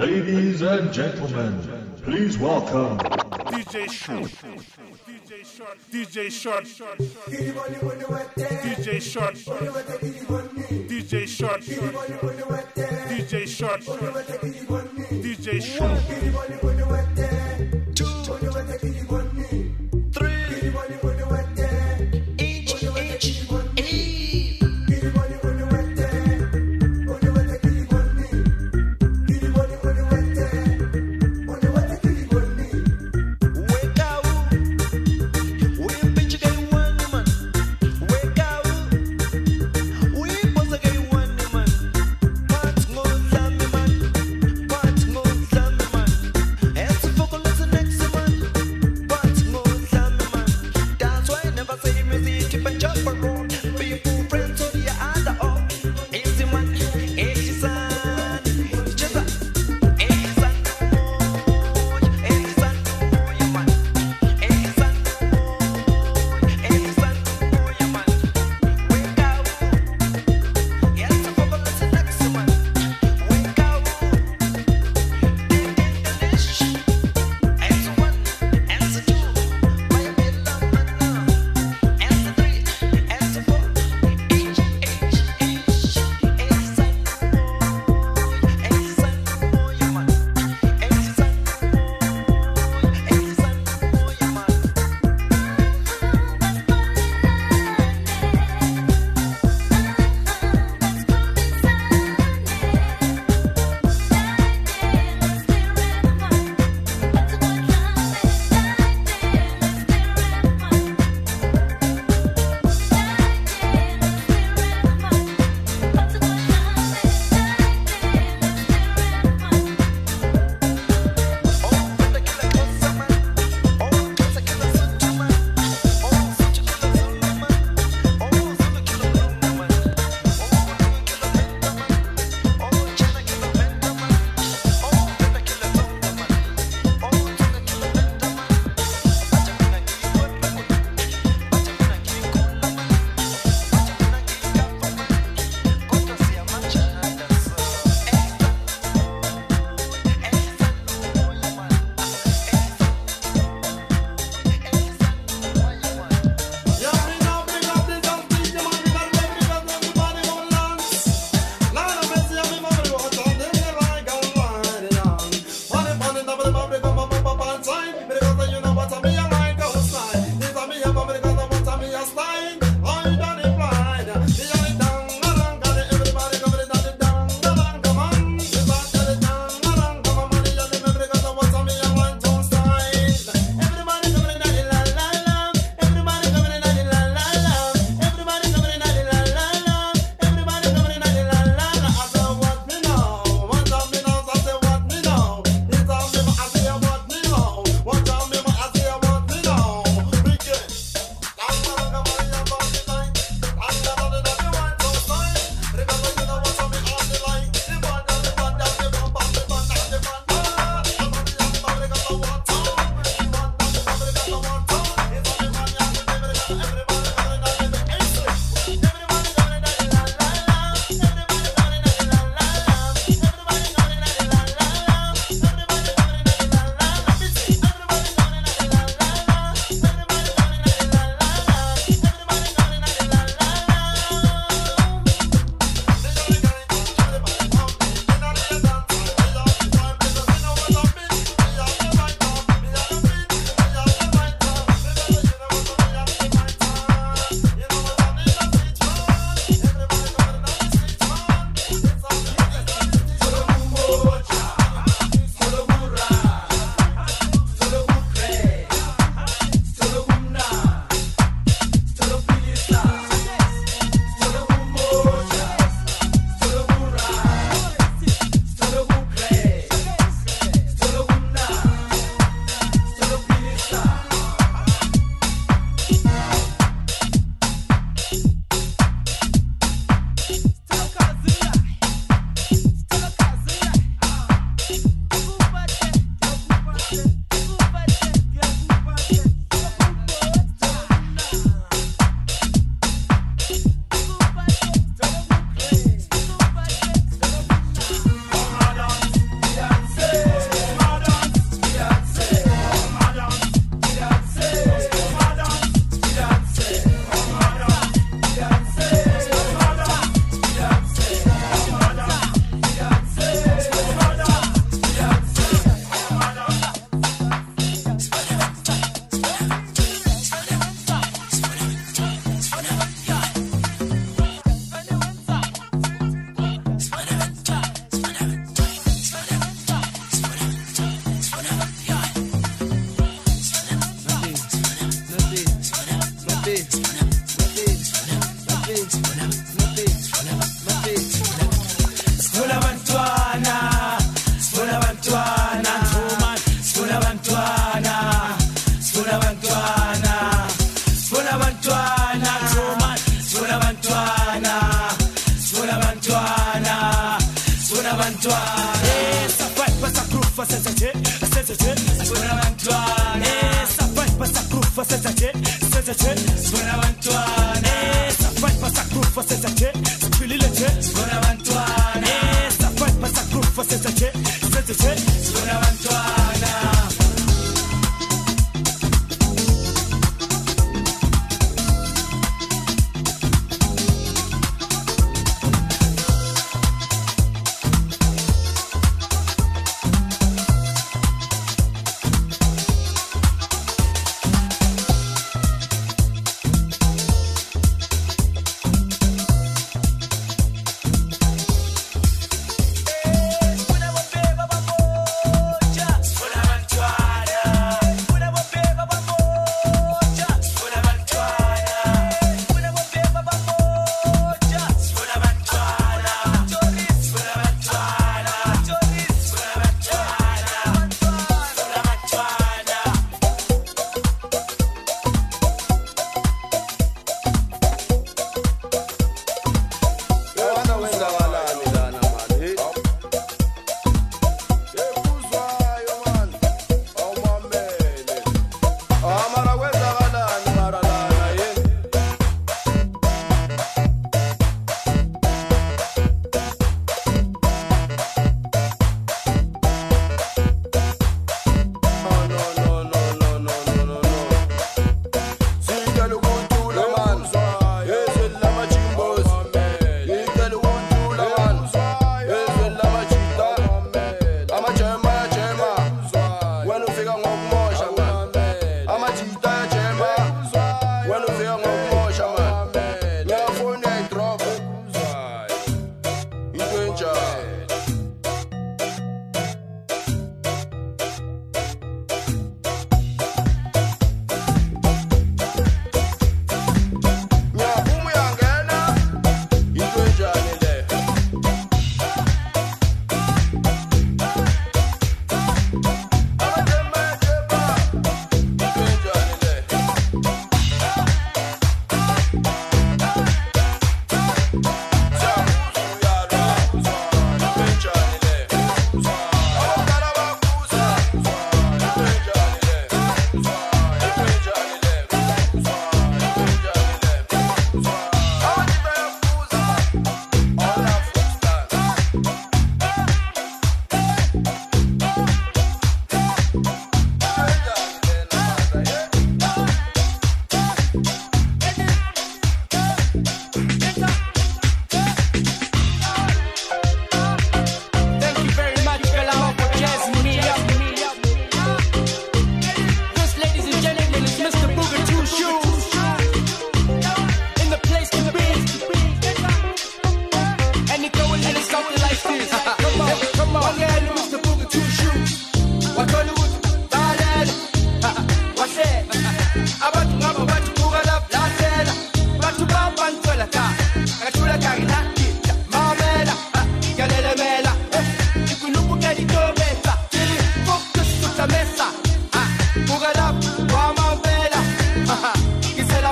Ladies and gentlemen, please welcome DJ Short. DJ Short. DJ Short. DJ Short. DJ Short. DJ Short. DJ Short. Hey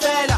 la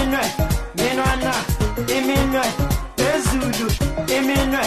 iminwe minwana iminwe phezulu iminwe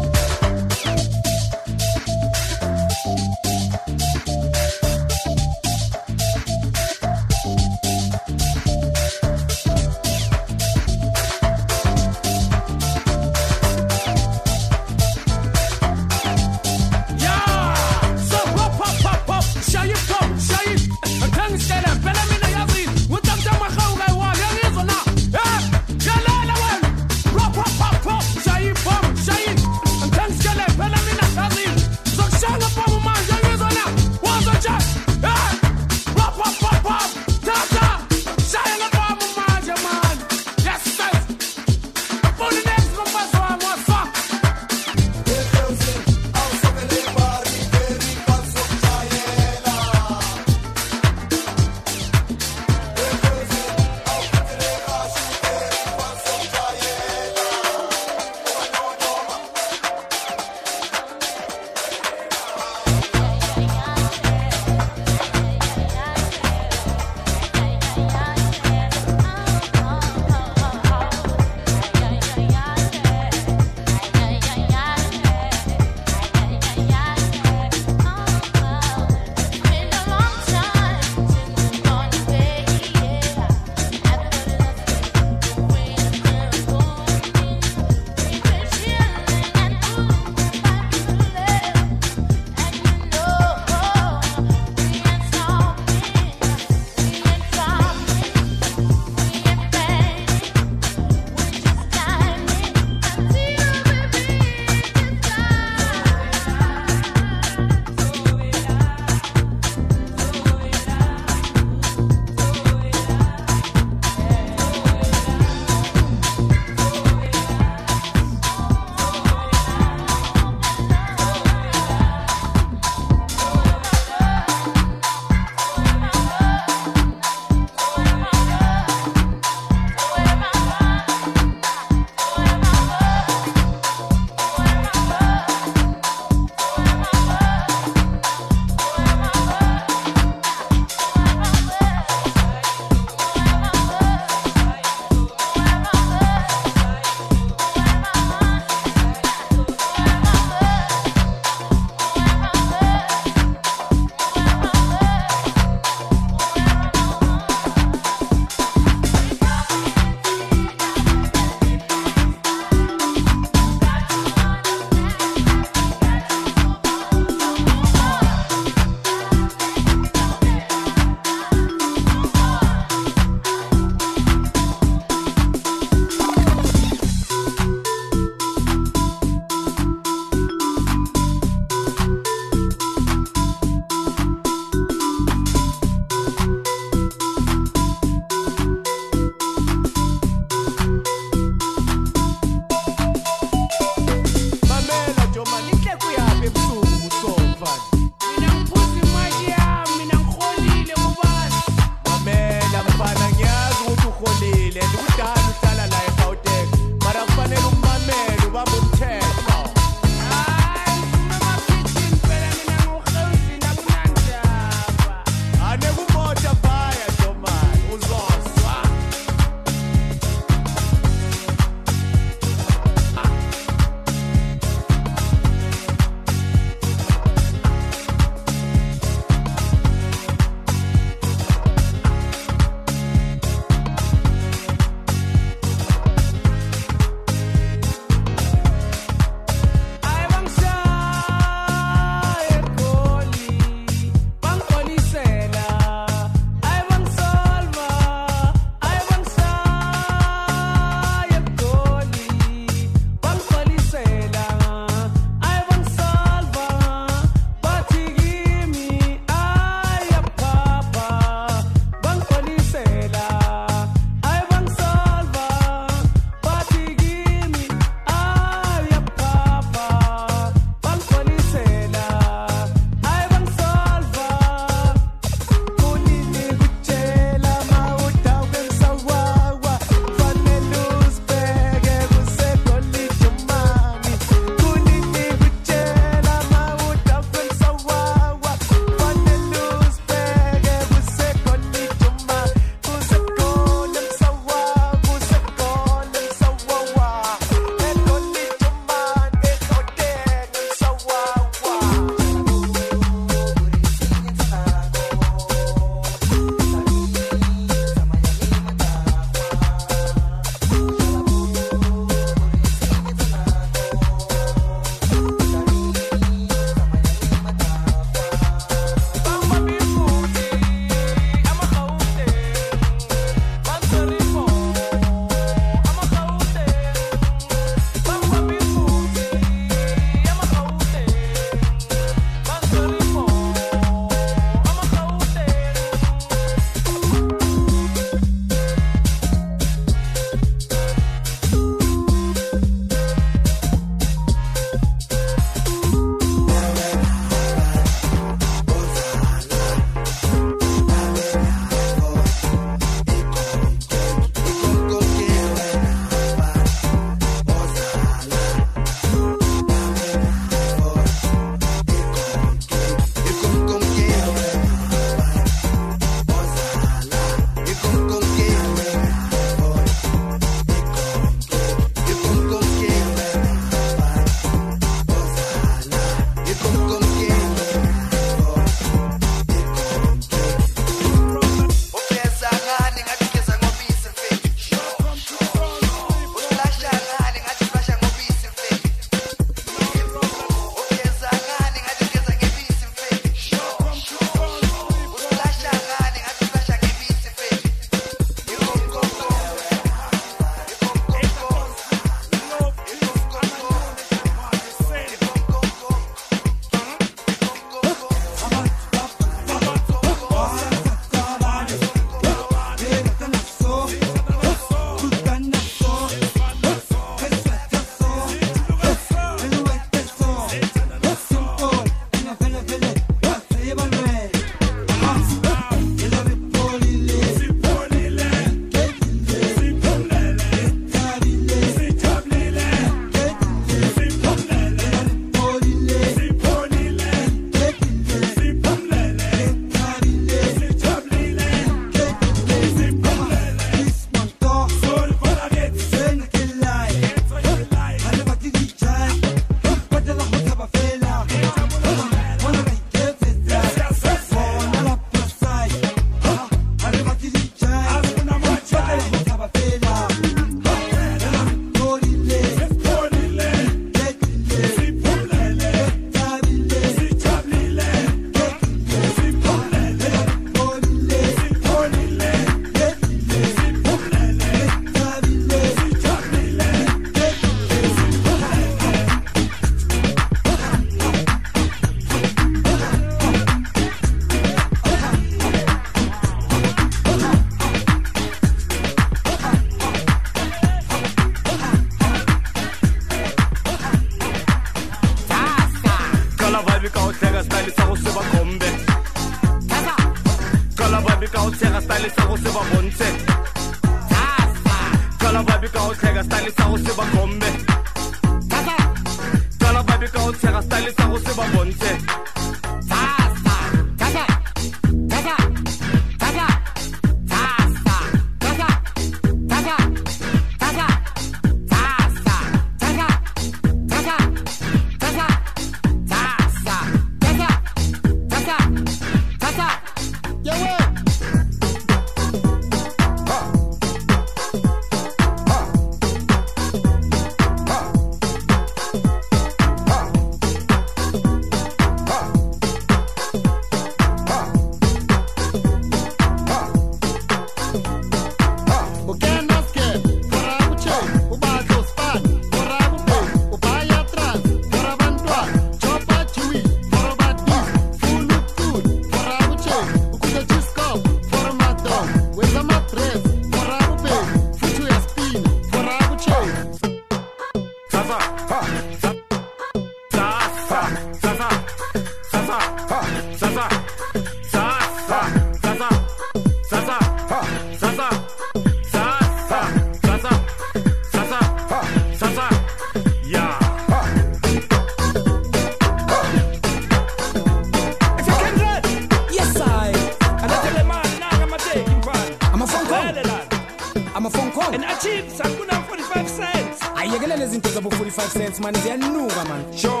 sense, man, is a nuga, man. Sure.